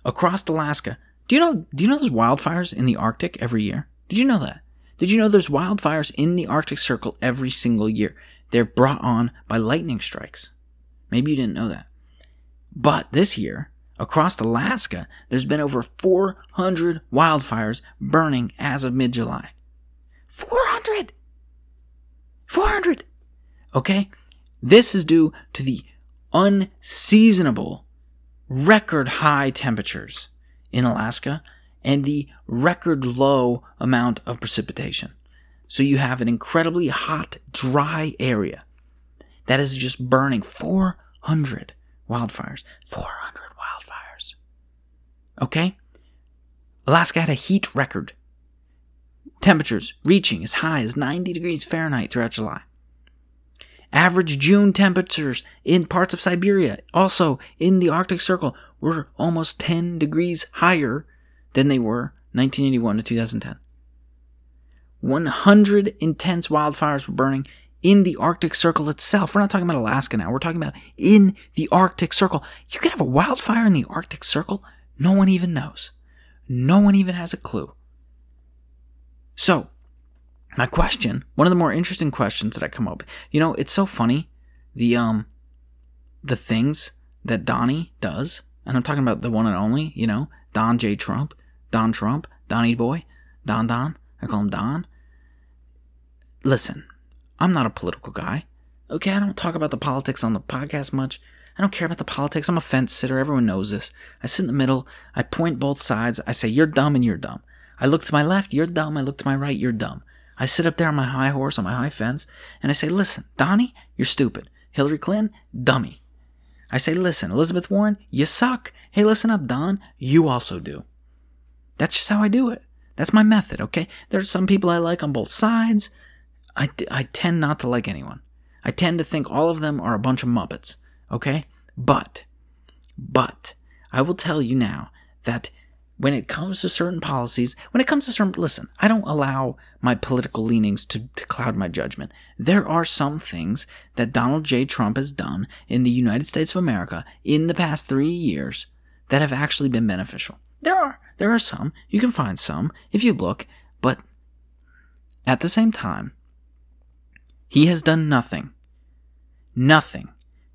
across Alaska, do you know do you know there's wildfires in the Arctic every year? Did you know that? Did you know there's wildfires in the Arctic Circle every single year? They're brought on by lightning strikes. Maybe you didn't know that. But this year, across Alaska, there's been over 400 wildfires burning as of mid July. 400! 400! Okay? This is due to the unseasonable record high temperatures in Alaska and the record low amount of precipitation. So you have an incredibly hot, dry area that is just burning 400 wildfires. 400 wildfires. Okay? Alaska had a heat record. Temperatures reaching as high as 90 degrees Fahrenheit throughout July. Average June temperatures in parts of Siberia, also in the Arctic Circle, were almost 10 degrees higher than they were 1981 to 2010. 100 intense wildfires were burning in the Arctic Circle itself. We're not talking about Alaska now. We're talking about in the Arctic Circle. You could have a wildfire in the Arctic Circle. No one even knows. No one even has a clue. So, my question, one of the more interesting questions that I come up, with, you know, it's so funny, the um, the things that Donnie does, and I'm talking about the one and only, you know, Don J. Trump, Don Trump, Donnie Boy, Don Don, I call him Don. Listen, I'm not a political guy. Okay, I don't talk about the politics on the podcast much. I don't care about the politics. I'm a fence sitter. Everyone knows this. I sit in the middle. I point both sides. I say, you're dumb and you're dumb. I look to my left, you're dumb. I look to my right, you're dumb. I sit up there on my high horse, on my high fence, and I say, listen, Donnie, you're stupid. Hillary Clinton, dummy. I say, listen, Elizabeth Warren, you suck. Hey, listen up, Don, you also do. That's just how I do it. That's my method, okay? There's some people I like on both sides. I, I tend not to like anyone. I tend to think all of them are a bunch of Muppets, okay? But, but, I will tell you now that when it comes to certain policies, when it comes to certain, listen, I don't allow my political leanings to, to cloud my judgment. There are some things that Donald J. Trump has done in the United States of America in the past three years that have actually been beneficial. There are. There are some. You can find some if you look. But at the same time, he has done nothing, nothing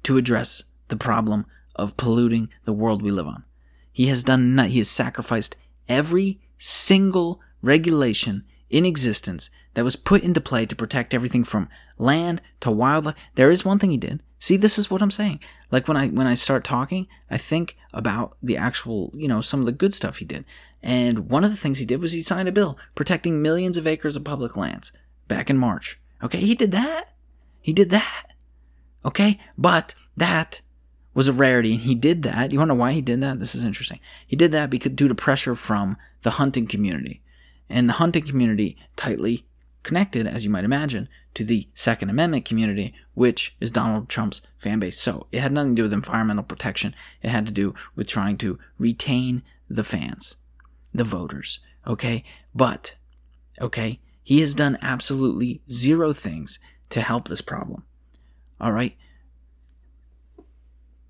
to address the problem of polluting the world we live on. He has done, he has sacrificed every single regulation in existence that was put into play to protect everything from land to wildlife. There is one thing he did. See, this is what I'm saying. Like when I when I start talking, I think about the actual, you know, some of the good stuff he did. And one of the things he did was he signed a bill protecting millions of acres of public lands back in March. Okay, he did that. He did that. Okay, but that was a rarity, and he did that. You want to know why he did that? This is interesting. He did that because due to pressure from the hunting community, and the hunting community tightly connected, as you might imagine, to the Second Amendment community, which is Donald Trump's fan base. So it had nothing to do with environmental protection. It had to do with trying to retain the fans, the voters. Okay, but okay, he has done absolutely zero things to help this problem. All right.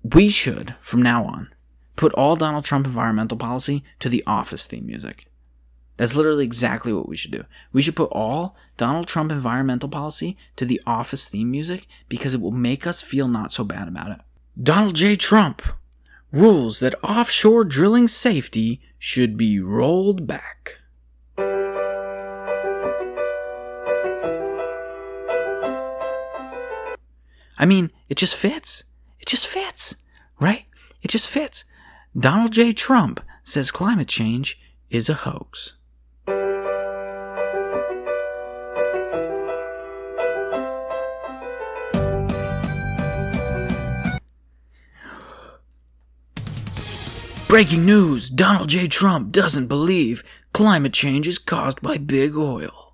We should, from now on, put all Donald Trump environmental policy to the office theme music. That's literally exactly what we should do. We should put all Donald Trump environmental policy to the office theme music because it will make us feel not so bad about it. Donald J. Trump rules that offshore drilling safety should be rolled back. I mean, it just fits. It just fits, right? It just fits. Donald J. Trump says climate change is a hoax. Breaking news Donald J. Trump doesn't believe climate change is caused by big oil.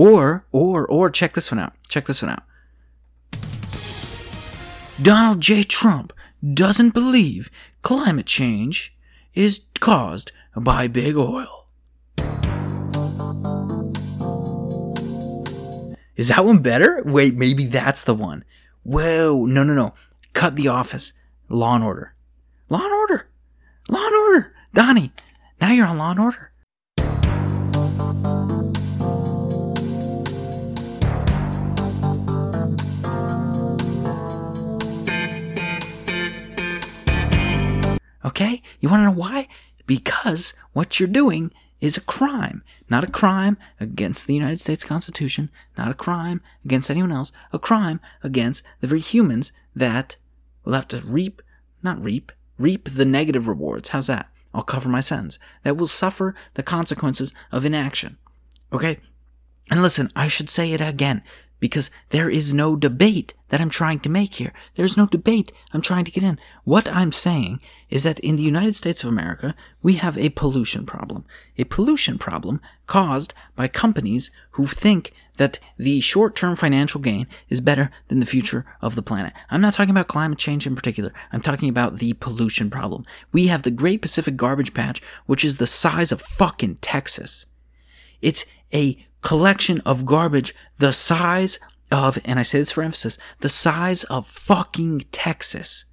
Or, or, or, check this one out. Check this one out. Donald J. Trump doesn't believe climate change is caused by big oil. Is that one better? Wait, maybe that's the one. Whoa, no, no, no. Cut the office. Law and order. Law and order. Law and order. Donnie, now you're on Law and Order. Okay? You want to know why? Because what you're doing is a crime. Not a crime against the United States Constitution, not a crime against anyone else, a crime against the very humans that will have to reap, not reap, reap the negative rewards. How's that? I'll cover my sentence. That will suffer the consequences of inaction. Okay? And listen, I should say it again because there is no debate that I'm trying to make here. There's no debate I'm trying to get in. What I'm saying is that in the United States of America, we have a pollution problem. A pollution problem caused by companies who think that the short term financial gain is better than the future of the planet. I'm not talking about climate change in particular. I'm talking about the pollution problem. We have the Great Pacific Garbage Patch, which is the size of fucking Texas. It's a collection of garbage the size of, and I say this for emphasis, the size of fucking Texas.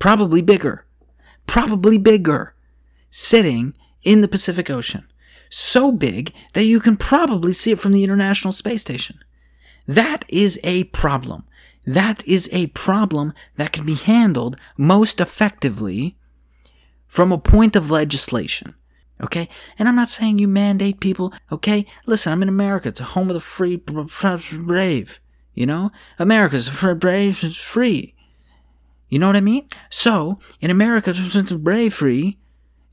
Probably bigger. Probably bigger. Sitting in the Pacific Ocean. So big that you can probably see it from the International Space Station. That is a problem. That is a problem that can be handled most effectively from a point of legislation. Okay? And I'm not saying you mandate people, okay? Listen, I'm in America. It's a home of the free, brave. You know? America's brave, it's free. You know what I mean? So, in America, it's brave free,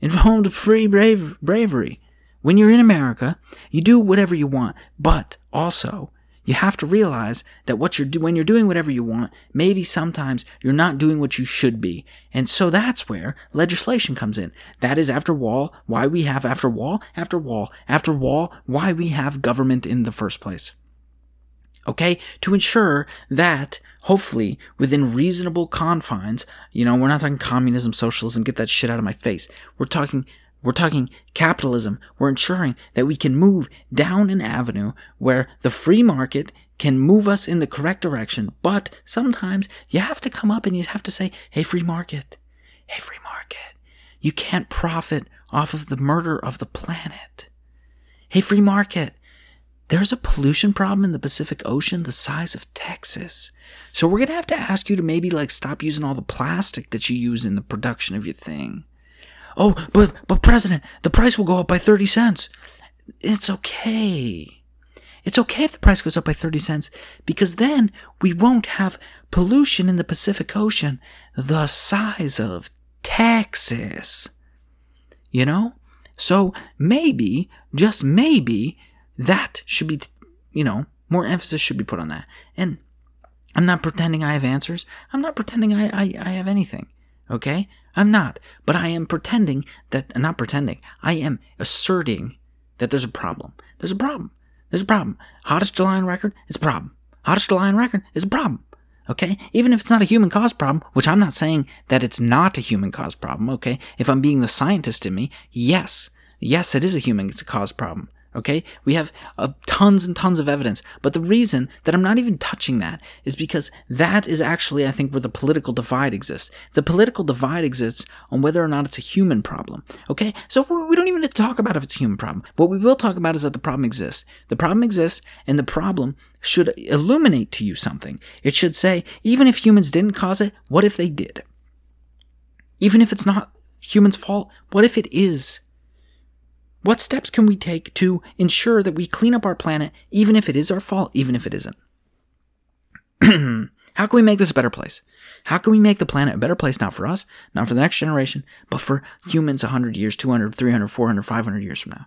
in home to free brave, bravery. When you're in America, you do whatever you want, but also, you have to realize that what you're do- when you're doing whatever you want, maybe sometimes you're not doing what you should be. And so that's where legislation comes in. That is after wall, why we have after wall, after wall, after wall, why we have government in the first place. okay? To ensure that hopefully within reasonable confines, you know, we're not talking communism, socialism, get that shit out of my face. We're talking we're talking capitalism. We're ensuring that we can move down an avenue where the free market can move us in the correct direction. But sometimes you have to come up and you have to say, hey, free market, hey, free market, you can't profit off of the murder of the planet. Hey, free market, there's a pollution problem in the Pacific Ocean the size of Texas. So we're going to have to ask you to maybe like stop using all the plastic that you use in the production of your thing. Oh, but but president, the price will go up by 30 cents. It's okay. It's okay if the price goes up by 30 cents because then we won't have pollution in the Pacific Ocean the size of Texas. You know? So maybe, just maybe, that should be, you know, more emphasis should be put on that. And I'm not pretending I have answers. I'm not pretending I, I, I have anything. Okay? I'm not. But I am pretending that, not pretending, I am asserting that there's a problem. There's a problem. There's a problem. Hottest July on record is a problem. Hottest July on record is a problem. Okay? Even if it's not a human caused problem, which I'm not saying that it's not a human caused problem, okay? If I'm being the scientist in me, yes. Yes, it is a human caused problem. Okay? We have uh, tons and tons of evidence. But the reason that I'm not even touching that is because that is actually, I think, where the political divide exists. The political divide exists on whether or not it's a human problem. Okay? So we don't even need to talk about if it's a human problem. What we will talk about is that the problem exists. The problem exists, and the problem should illuminate to you something. It should say, even if humans didn't cause it, what if they did? Even if it's not humans' fault, what if it is? What steps can we take to ensure that we clean up our planet, even if it is our fault, even if it isn't? How can we make this a better place? How can we make the planet a better place, not for us, not for the next generation, but for humans 100 years, 200, 300, 400, 500 years from now?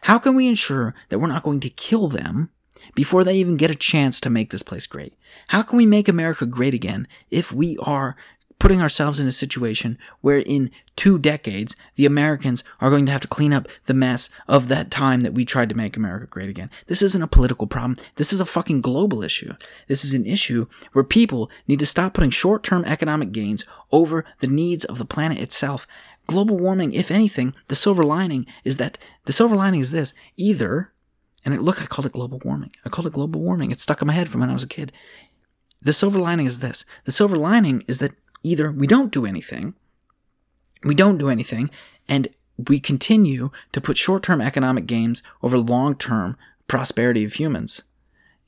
How can we ensure that we're not going to kill them before they even get a chance to make this place great? How can we make America great again if we are putting ourselves in a situation where in two decades, the Americans are going to have to clean up the mess of that time that we tried to make America great again. This isn't a political problem. This is a fucking global issue. This is an issue where people need to stop putting short term economic gains over the needs of the planet itself. Global warming, if anything, the silver lining is that the silver lining is this either, and look, I called it global warming. I called it global warming. It's stuck in my head from when I was a kid. The silver lining is this. The silver lining is that either we don't do anything, we don't do anything, and we continue to put short term economic gains over long term prosperity of humans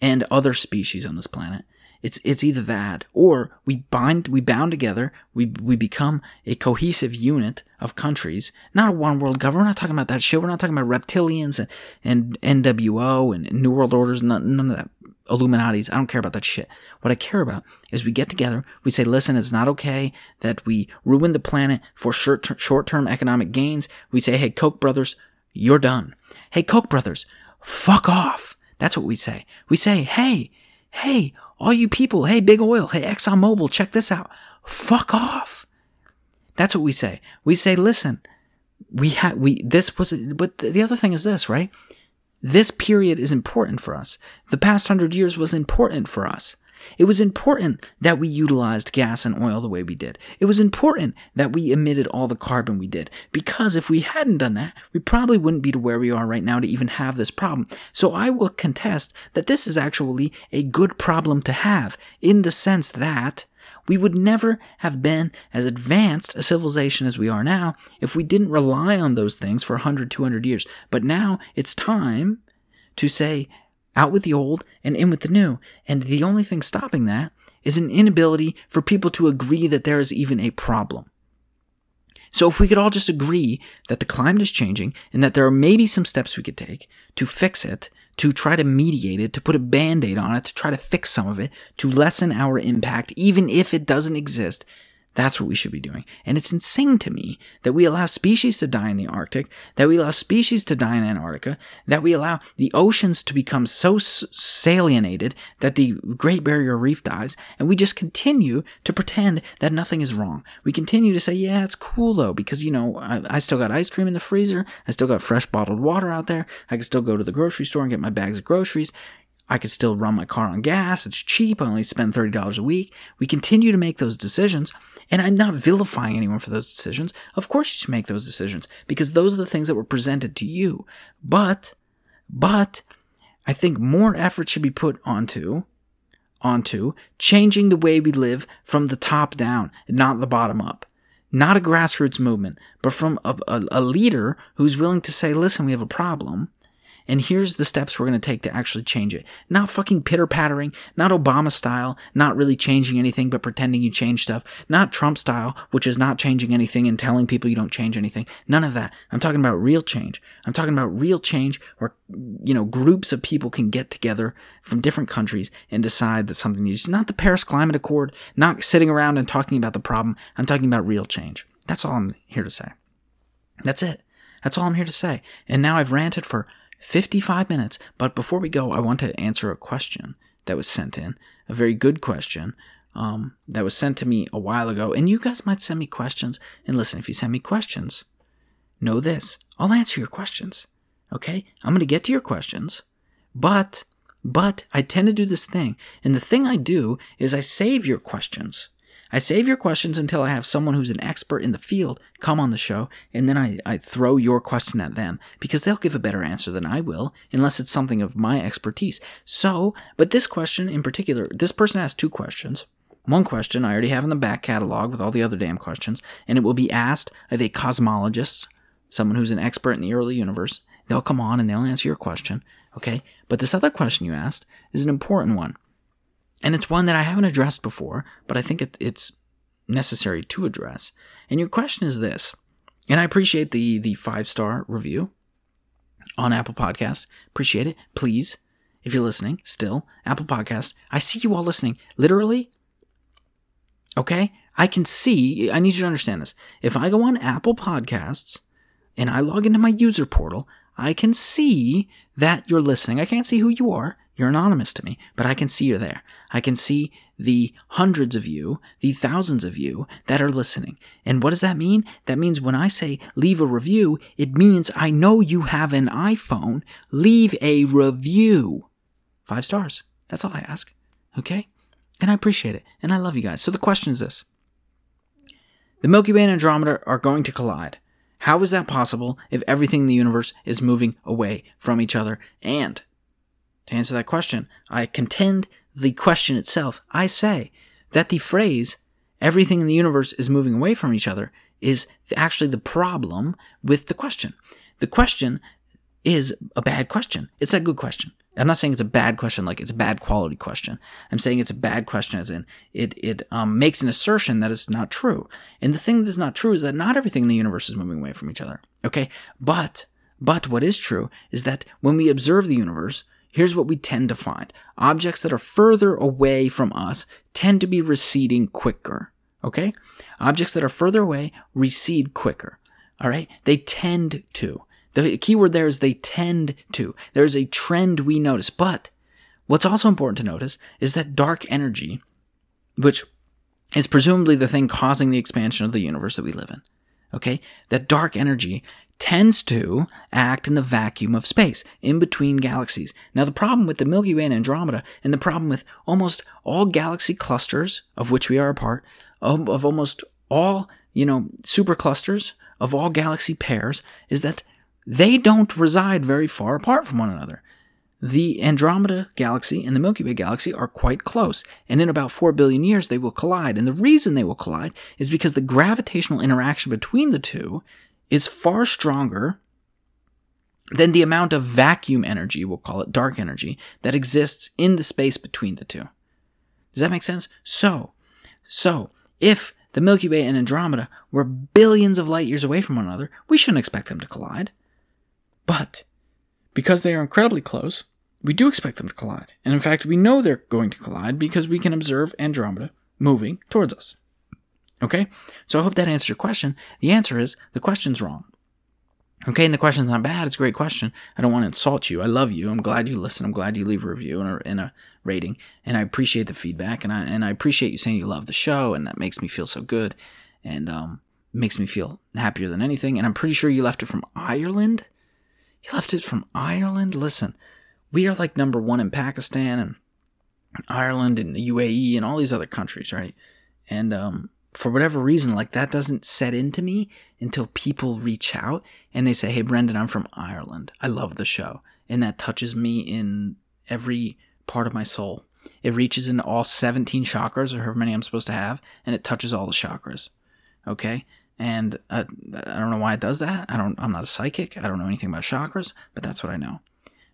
and other species on this planet. It's it's either that or we bind we bound together, we we become a cohesive unit of countries, not a one world government. We're not talking about that shit. We're not talking about reptilians and, and NWO and New World Orders, none, none of that Illuminati's. I don't care about that shit. What I care about is we get together, we say, listen, it's not okay that we ruin the planet for short term economic gains. We say, hey, Koch brothers, you're done. Hey, Koch brothers, fuck off. That's what we say. We say, hey, hey, all you people, hey, Big Oil, hey, ExxonMobil, check this out. Fuck off. That's what we say. We say, listen, we had, we, this was, but the other thing is this, right? This period is important for us. The past hundred years was important for us. It was important that we utilized gas and oil the way we did. It was important that we emitted all the carbon we did. Because if we hadn't done that, we probably wouldn't be to where we are right now to even have this problem. So I will contest that this is actually a good problem to have in the sense that we would never have been as advanced a civilization as we are now if we didn't rely on those things for 100, 200 years. But now it's time to say, out with the old and in with the new. And the only thing stopping that is an inability for people to agree that there is even a problem. So if we could all just agree that the climate is changing and that there are maybe some steps we could take to fix it, to try to mediate it, to put a band aid on it, to try to fix some of it, to lessen our impact, even if it doesn't exist, that's what we should be doing. And it's insane to me that we allow species to die in the Arctic, that we allow species to die in Antarctica, that we allow the oceans to become so salinated that the Great Barrier Reef dies, and we just continue to pretend that nothing is wrong. We continue to say, yeah, it's cool though, because, you know, I, I still got ice cream in the freezer, I still got fresh bottled water out there, I can still go to the grocery store and get my bags of groceries. I could still run my car on gas. It's cheap. I only spend $30 a week. We continue to make those decisions. And I'm not vilifying anyone for those decisions. Of course, you should make those decisions because those are the things that were presented to you. But, but, I think more effort should be put onto, onto changing the way we live from the top down, not the bottom up. Not a grassroots movement, but from a, a, a leader who's willing to say, listen, we have a problem and here's the steps we're going to take to actually change it. Not fucking pitter pattering, not Obama style, not really changing anything but pretending you change stuff, not Trump style, which is not changing anything and telling people you don't change anything. None of that. I'm talking about real change. I'm talking about real change where, you know, groups of people can get together from different countries and decide that something needs, not the Paris Climate Accord, not sitting around and talking about the problem. I'm talking about real change. That's all I'm here to say. That's it. That's all I'm here to say. And now I've ranted for 55 minutes. But before we go, I want to answer a question that was sent in, a very good question um, that was sent to me a while ago. And you guys might send me questions. And listen, if you send me questions, know this I'll answer your questions. Okay? I'm going to get to your questions. But, but I tend to do this thing. And the thing I do is I save your questions I save your questions until I have someone who's an expert in the field come on the show, and then I, I throw your question at them because they'll give a better answer than I will, unless it's something of my expertise. So, but this question in particular, this person asked two questions. One question I already have in the back catalog with all the other damn questions, and it will be asked of a cosmologist, someone who's an expert in the early universe. They'll come on and they'll answer your question, okay? But this other question you asked is an important one. And it's one that I haven't addressed before, but I think it, it's necessary to address. And your question is this, and I appreciate the the five star review on Apple Podcasts. Appreciate it. Please, if you're listening, still Apple Podcasts. I see you all listening. Literally. Okay, I can see. I need you to understand this. If I go on Apple Podcasts and I log into my user portal, I can see that you're listening. I can't see who you are. You're anonymous to me, but I can see you're there. I can see the hundreds of you, the thousands of you that are listening. And what does that mean? That means when I say leave a review, it means I know you have an iPhone. Leave a review. Five stars. That's all I ask. Okay? And I appreciate it. And I love you guys. So the question is this The Milky Way and Andromeda are going to collide. How is that possible if everything in the universe is moving away from each other? And to answer that question, I contend the question itself. I say that the phrase, everything in the universe is moving away from each other, is actually the problem with the question. The question is a bad question. It's a good question. I'm not saying it's a bad question like it's a bad quality question. I'm saying it's a bad question as in it it um, makes an assertion that is not true. And the thing that is not true is that not everything in the universe is moving away from each other. Okay, but but what is true is that when we observe the universe, here's what we tend to find objects that are further away from us tend to be receding quicker. Okay? Objects that are further away recede quicker. All right? They tend to. The key word there is they tend to. There's a trend we notice. But what's also important to notice is that dark energy, which is presumably the thing causing the expansion of the universe that we live in, okay? That dark energy tends to act in the vacuum of space, in between galaxies. Now, the problem with the Milky Way and Andromeda, and the problem with almost all galaxy clusters of which we are a part, of, of almost all, you know, superclusters of all galaxy pairs, is that they don't reside very far apart from one another. The Andromeda galaxy and the Milky Way galaxy are quite close, and in about 4 billion years they will collide. And the reason they will collide is because the gravitational interaction between the two is far stronger than the amount of vacuum energy, we'll call it dark energy, that exists in the space between the two. Does that make sense? So, so if the Milky Way and Andromeda were billions of light years away from one another, we shouldn't expect them to collide. But because they are incredibly close, we do expect them to collide. And in fact, we know they're going to collide because we can observe Andromeda moving towards us. Okay? So I hope that answers your question. The answer is the question's wrong. Okay, and the question's not bad. It's a great question. I don't want to insult you. I love you. I'm glad you listen. I'm glad you leave a review and a, and a rating, and I appreciate the feedback, and I and I appreciate you saying you love the show, and that makes me feel so good, and um, makes me feel happier than anything. And I'm pretty sure you left it from Ireland. You left it from Ireland. Listen, we are like number one in Pakistan and Ireland and the UAE and all these other countries, right? And um, for whatever reason, like that doesn't set into me until people reach out and they say, Hey, Brendan, I'm from Ireland. I love the show. And that touches me in every part of my soul. It reaches into all 17 chakras or however many I'm supposed to have, and it touches all the chakras. Okay? And uh, I don't know why it does that. I don't, I'm not a psychic. I don't know anything about chakras, but that's what I know.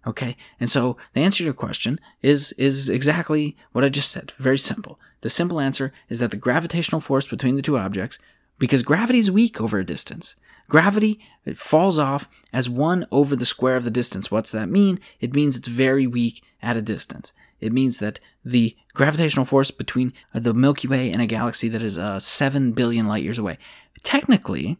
Okay. And so the answer to your question is, is exactly what I just said. Very simple. The simple answer is that the gravitational force between the two objects, because gravity is weak over a distance. Gravity it falls off as 1 over the square of the distance. What's that mean? It means it's very weak at a distance. It means that the gravitational force between the Milky Way and a galaxy that is uh, 7 billion light years away. Technically,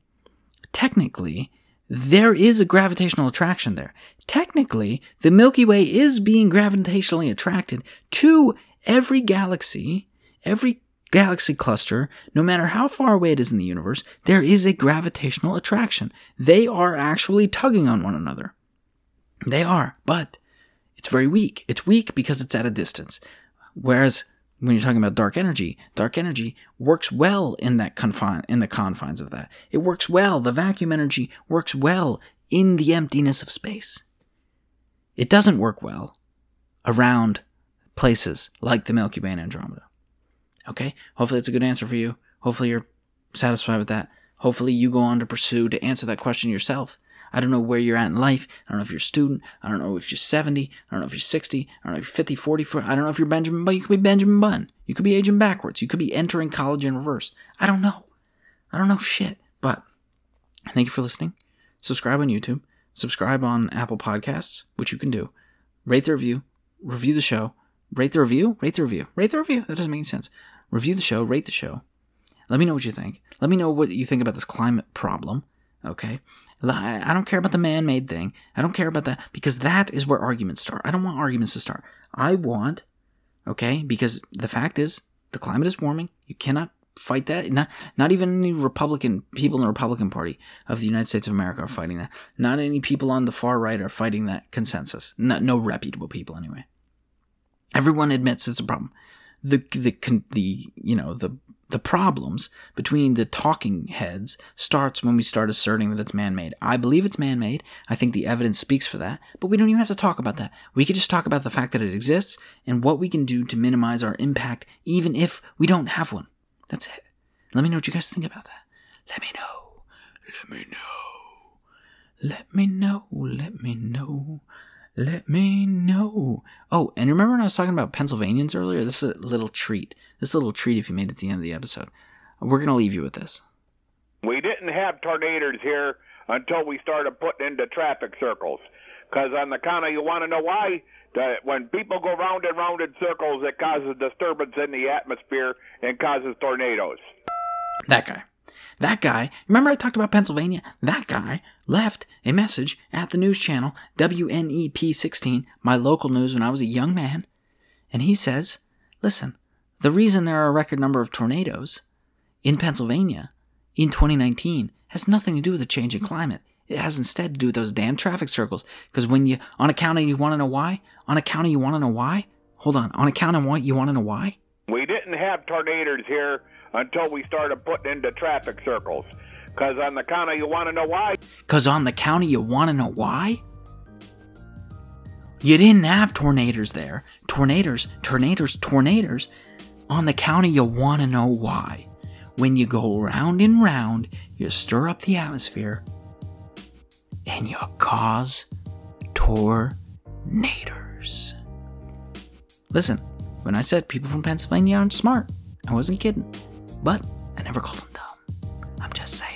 technically, there is a gravitational attraction there. Technically, the Milky Way is being gravitationally attracted to every galaxy, every galaxy cluster, no matter how far away it is in the universe, there is a gravitational attraction. They are actually tugging on one another. They are, but it's very weak. It's weak because it's at a distance. Whereas when you're talking about dark energy, dark energy works well in that confine in the confines of that. It works well. The vacuum energy works well in the emptiness of space. It doesn't work well around places like the Milky Way and Andromeda. Okay? Hopefully it's a good answer for you. Hopefully you're satisfied with that. Hopefully you go on to pursue to answer that question yourself. I don't know where you're at in life. I don't know if you're a student. I don't know if you're 70. I don't know if you're 60. I don't know if you're 50, 40. 40 I don't know if you're Benjamin Button. You could be Benjamin Button. You could be aging backwards. You could be entering college in reverse. I don't know. I don't know shit. But thank you for listening. Subscribe on YouTube. Subscribe on Apple Podcasts, which you can do. Rate the review. Review the show. Rate the review. Rate the review. Rate the review. That doesn't make any sense. Review the show. Rate the show. Let me know what you think. Let me know what you think about this climate problem. Okay. I don't care about the man made thing. I don't care about that because that is where arguments start. I don't want arguments to start. I want, okay, because the fact is the climate is warming. You cannot fight that. Not, not even any Republican people in the Republican Party of the United States of America are fighting that. Not any people on the far right are fighting that consensus. Not, no reputable people anyway. Everyone admits it's a problem. The, the, the, you know, the the problems between the talking heads starts when we start asserting that it's man-made. I believe it's man-made. I think the evidence speaks for that, but we don't even have to talk about that. We could just talk about the fact that it exists and what we can do to minimize our impact even if we don't have one. That's it. Let me know what you guys think about that. Let me know. Let me know. Let me know. Let me know. Let me know. Oh, and remember when I was talking about Pennsylvanians earlier? This is a little treat. This little treat if you made it to the end of the episode. We're going to leave you with this. We didn't have tornadoes here until we started putting into traffic circles. Because on the count of you want to know why? That when people go round and round in circles, it causes disturbance in the atmosphere and causes tornadoes. That guy. That guy, remember I talked about Pennsylvania? That guy left a message at the news channel WNEP 16, my local news when I was a young man. And he says, listen, the reason there are a record number of tornadoes in Pennsylvania in 2019 has nothing to do with the change in climate. It has instead to do with those damn traffic circles. Because when you, on account of you want to know why? On account of you want to know why? Hold on. On account of what you want to know why? We didn't have tornadoes here until we started putting into traffic circles. Because on the county, you want to know why? Because on the county, you want to know why? You didn't have tornadoes there. Tornadoes, tornadoes, tornadoes. On the county, you want to know why. When you go round and round, you stir up the atmosphere and you cause tornadoes. Listen, when I said people from Pennsylvania aren't smart, I wasn't kidding. But I never called him dumb. I'm just saying.